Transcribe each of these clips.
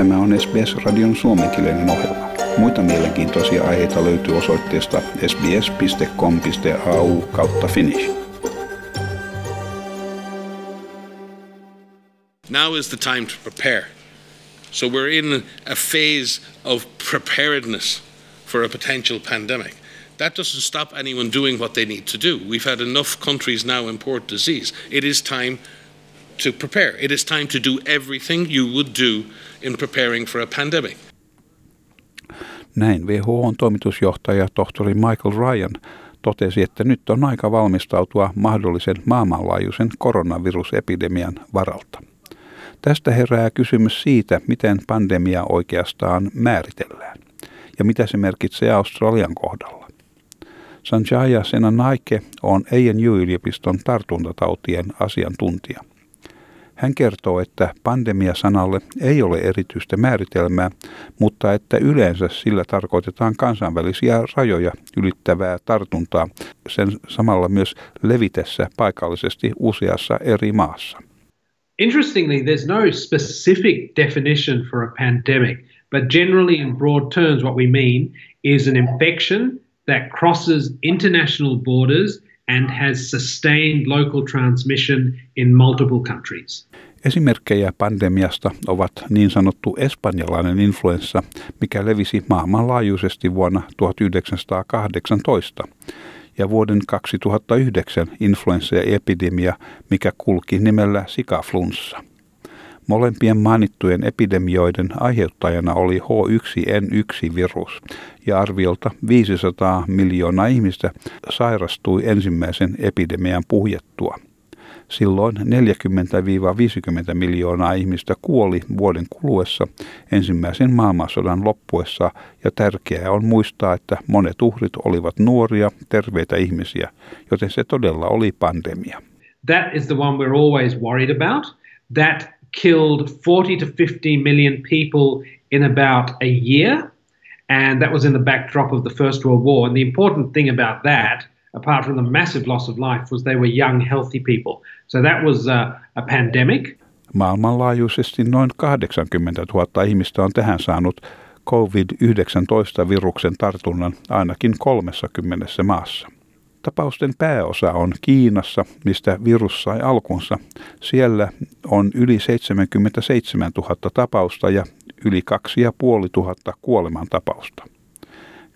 Tämä on SBS-radion suomenkielinen ohjelma. Muita mielenkiintoisia aiheita löytyy osoitteesta sbs.com.au kautta finnish. Now is the time to prepare. So we're in a phase of preparedness for a potential pandemic. That doesn't stop anyone doing what they need to do. We've had enough countries now import disease. It is time to prepare. It is time to do everything you would do in preparing for a pandemic. Näin WHOn toimitusjohtaja tohtori Michael Ryan totesi, että nyt on aika valmistautua mahdollisen maailmanlaajuisen koronavirusepidemian varalta. Tästä herää kysymys siitä, miten pandemia oikeastaan määritellään ja mitä se merkitsee Australian kohdalla. Sanjaya Senanaike on ANU-yliopiston tartuntatautien asiantuntija. Hän kertoo, että pandemiasanalle ei ole erityistä määritelmää, mutta että yleensä sillä tarkoitetaan kansainvälisiä rajoja ylittävää tartuntaa sen samalla myös levitessä paikallisesti useassa eri maassa. Interestingly, there's no specific definition for a pandemic, but generally, in broad terms, what we mean is an infection that crosses international borders and has sustained local transmission in multiple countries. Esimerkkejä pandemiasta ovat niin sanottu espanjalainen influenssa, mikä levisi maailmanlaajuisesti vuonna 1918, ja vuoden 2009 influenssaepidemia, mikä kulki nimellä sikaflunssa. Molempien mainittujen epidemioiden aiheuttajana oli H1N1-virus ja arviolta 500 miljoonaa ihmistä sairastui ensimmäisen epidemian puhjettua. Silloin 40-50 miljoonaa ihmistä kuoli vuoden kuluessa ensimmäisen maailmansodan loppuessa ja tärkeää on muistaa, että monet uhrit olivat nuoria, terveitä ihmisiä, joten se todella oli pandemia. That is the one we're always worried about. That killed 40 to 50 million people in about a year. And that was in the backdrop of the First World War. And the important thing about that, apart from the massive loss of life, was they were young, healthy people. So that was uh, a pandemic. Maailmanlaajuisesti noin 80 000 ihmistä on tähän saanut COVID-19-viruksen tartunnan ainakin 30 maassa. Tapausten pääosa on Kiinassa, mistä virus sai alkunsa. Siellä on yli 77 000 tapausta ja yli 2500 kuolemantapausta.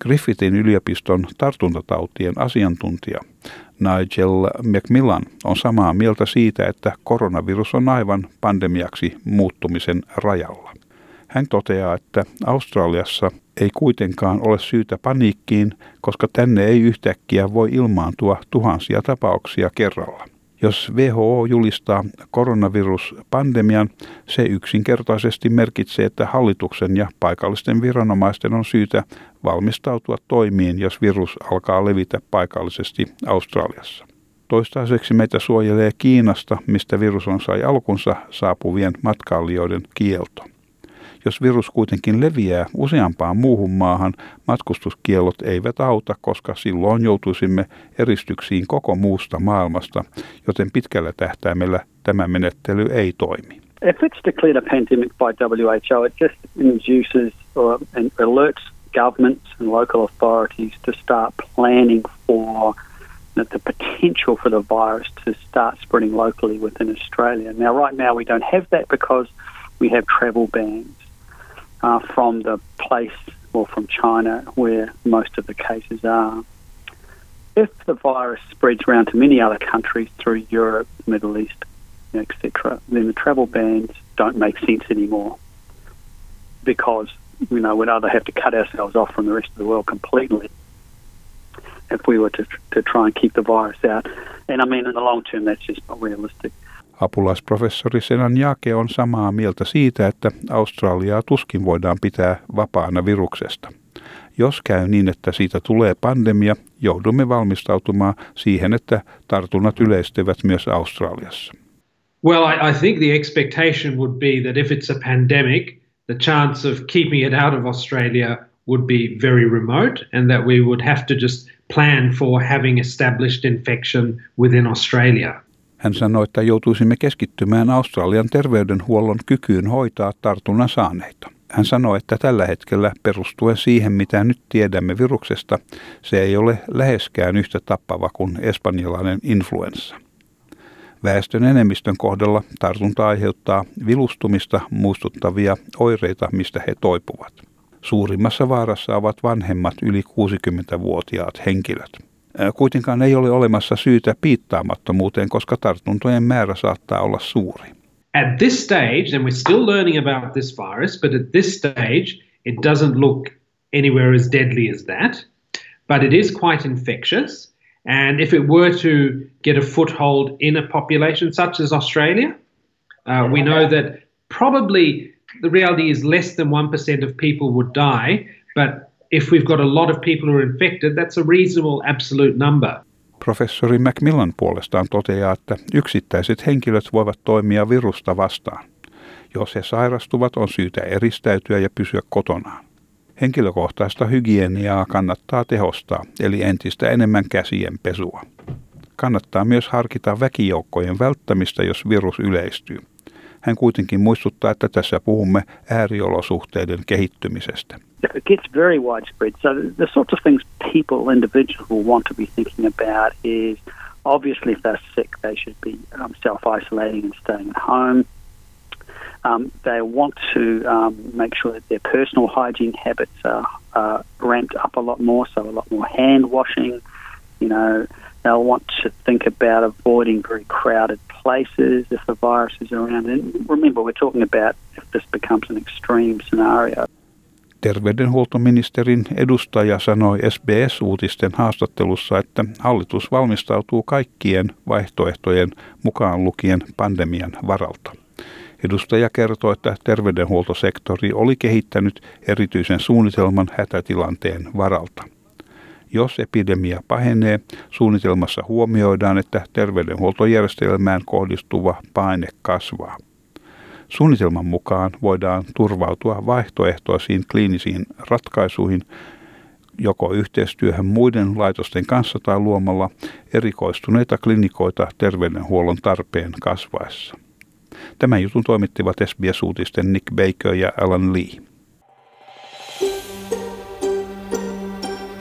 Griffithin yliopiston tartuntatautien asiantuntija Nigel Macmillan on samaa mieltä siitä, että koronavirus on aivan pandemiaksi muuttumisen rajalla. Hän toteaa, että Australiassa ei kuitenkaan ole syytä paniikkiin, koska tänne ei yhtäkkiä voi ilmaantua tuhansia tapauksia kerralla. Jos WHO julistaa koronaviruspandemian, se yksinkertaisesti merkitsee, että hallituksen ja paikallisten viranomaisten on syytä valmistautua toimiin, jos virus alkaa levitä paikallisesti Australiassa. Toistaiseksi meitä suojelee Kiinasta, mistä virus on sai alkunsa saapuvien matkailijoiden kielto. Jos virus kuitenkin leviää useampaan muuhun maahan, matkustuskielot eivät auta, koska silloin joutuisimme eristyksiin koko muusta maailmasta, joten pitkällä tähtäimellä tämä menettely ei toimi. If it's declared a pandemic by WHO, it just induces or alerts governments and local authorities to start planning for the potential for the virus to start spreading locally within Australia. Now, right now, we don't have that because we have travel bans uh, from the place or from China where most of the cases are. If the virus spreads around to many other countries through Europe, Middle East, etc., then the travel bans don't make sense anymore because you know we'd either have to cut ourselves off from the rest of the world completely if we were to to try and keep the virus out. And I mean, in the long term, that's just not realistic. Apulaisprofessori Senan Jake on samaa mieltä siitä, että Australiaa tuskin voidaan pitää vapaana viruksesta. Jos käy niin, että siitä tulee pandemia, joudumme valmistautumaan siihen, että tartunnat yleistyvät myös Australiassa. Well, I, I think the expectation would be that if it's a pandemic, the chance of keeping it out of Australia would be very remote, and that we would have to just plan for having established infection within Australia. Hän sanoi, että joutuisimme keskittymään Australian terveydenhuollon kykyyn hoitaa tartunnan saaneita. Hän sanoi, että tällä hetkellä perustuen siihen, mitä nyt tiedämme viruksesta, se ei ole läheskään yhtä tappava kuin espanjalainen influenssa. Väestön enemmistön kohdalla tartunta aiheuttaa vilustumista muistuttavia oireita, mistä he toipuvat. Suurimmassa vaarassa ovat vanhemmat yli 60-vuotiaat henkilöt. Kuitenkaan ei ole olemassa syytä piittaamattomuuteen, koska tartuntojen määrä saattaa olla suuri. At this stage, and we're still learning about this virus, but at this stage, it doesn't look anywhere as deadly as that. But it is quite infectious. And if it were to get a foothold in a population such as Australia, uh, we know that probably the reality is less than 1% of people would die. But if we've got a lot of people who are infected, that's a reasonable absolute number. Professori Macmillan puolestaan toteaa, että yksittäiset henkilöt voivat toimia virusta vastaan. Jos he sairastuvat, on syytä eristäytyä ja pysyä kotonaan. Henkilökohtaista hygieniaa kannattaa tehostaa, eli entistä enemmän käsien pesua. Kannattaa myös harkita väkijoukkojen välttämistä, jos virus yleistyy. Hän kuitenkin muistuttaa, että tässä puhumme ääriolosuhteiden kehittymisestä. It gets very widespread. So the sorts of things people, individuals will want to be thinking about is obviously if they're sick, they should be um, self-isolating and staying at home. Um, they want to um, make sure that their personal hygiene habits are, are ramped up a lot more, so a lot more hand washing. You know, they'll want to think about avoiding very crowded places if the virus is around. And remember, we're talking about if this becomes an extreme scenario. Terveydenhuoltoministerin edustaja sanoi SBS-uutisten haastattelussa, että hallitus valmistautuu kaikkien vaihtoehtojen mukaan lukien pandemian varalta. Edustaja kertoi, että terveydenhuoltosektori oli kehittänyt erityisen suunnitelman hätätilanteen varalta. Jos epidemia pahenee, suunnitelmassa huomioidaan, että terveydenhuoltojärjestelmään kohdistuva paine kasvaa. Suunnitelman mukaan voidaan turvautua vaihtoehtoisiin kliinisiin ratkaisuihin joko yhteistyöhön muiden laitosten kanssa tai luomalla erikoistuneita klinikoita terveydenhuollon tarpeen kasvaessa. Tämän jutun toimittivat SBS-uutisten Nick Baker ja Alan Lee.